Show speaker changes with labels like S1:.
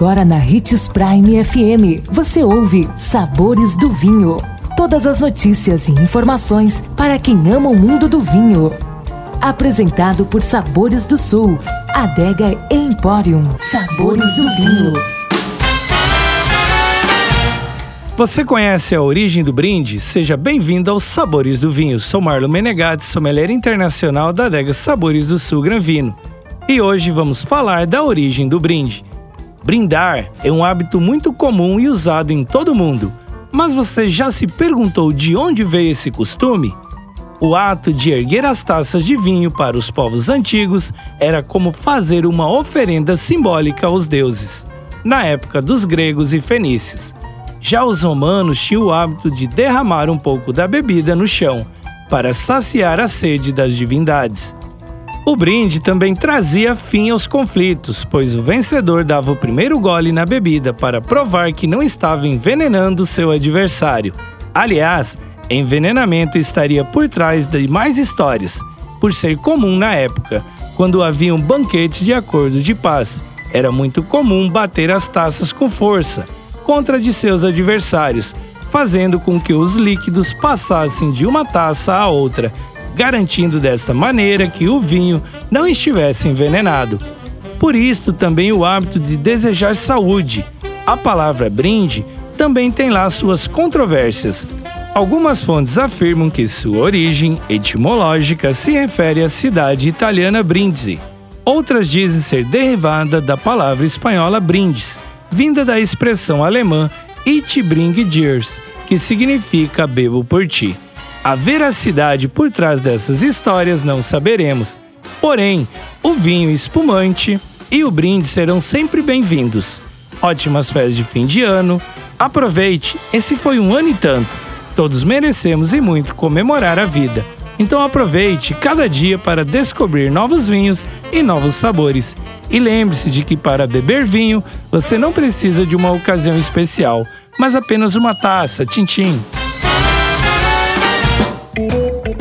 S1: Agora na Ritz Prime FM, você ouve Sabores do Vinho. Todas as notícias e informações para quem ama o mundo do vinho. Apresentado por Sabores do Sul, Adega Emporium. Sabores do Vinho.
S2: Você conhece a origem do brinde? Seja bem-vindo aos Sabores do Vinho. Sou Marlon Menegatti, sommelier internacional da adega Sabores do Sul Granvino. E hoje vamos falar da origem do brinde. Brindar é um hábito muito comum e usado em todo o mundo. Mas você já se perguntou de onde veio esse costume? O ato de erguer as taças de vinho para os povos antigos era como fazer uma oferenda simbólica aos deuses, na época dos gregos e fenícios. Já os romanos tinham o hábito de derramar um pouco da bebida no chão, para saciar a sede das divindades. O brinde também trazia fim aos conflitos, pois o vencedor dava o primeiro gole na bebida para provar que não estava envenenando seu adversário. Aliás, envenenamento estaria por trás de mais histórias, por ser comum na época, quando havia um banquete de acordo de paz. Era muito comum bater as taças com força contra de seus adversários, fazendo com que os líquidos passassem de uma taça a outra, garantindo desta maneira que o vinho não estivesse envenenado. Por isto também o hábito de desejar saúde. A palavra brinde também tem lá suas controvérsias. Algumas fontes afirmam que sua origem etimológica se refere à cidade italiana Brindisi. Outras dizem ser derivada da palavra espanhola brindes, vinda da expressão alemã Ich bring dirs, que significa bebo por ti. A veracidade por trás dessas histórias não saberemos. Porém, o vinho espumante e o brinde serão sempre bem-vindos. Ótimas festas de fim de ano. Aproveite, esse foi um ano e tanto. Todos merecemos e muito comemorar a vida. Então aproveite cada dia para descobrir novos vinhos e novos sabores. E lembre-se de que para beber vinho, você não precisa de uma ocasião especial, mas apenas uma taça, tintim.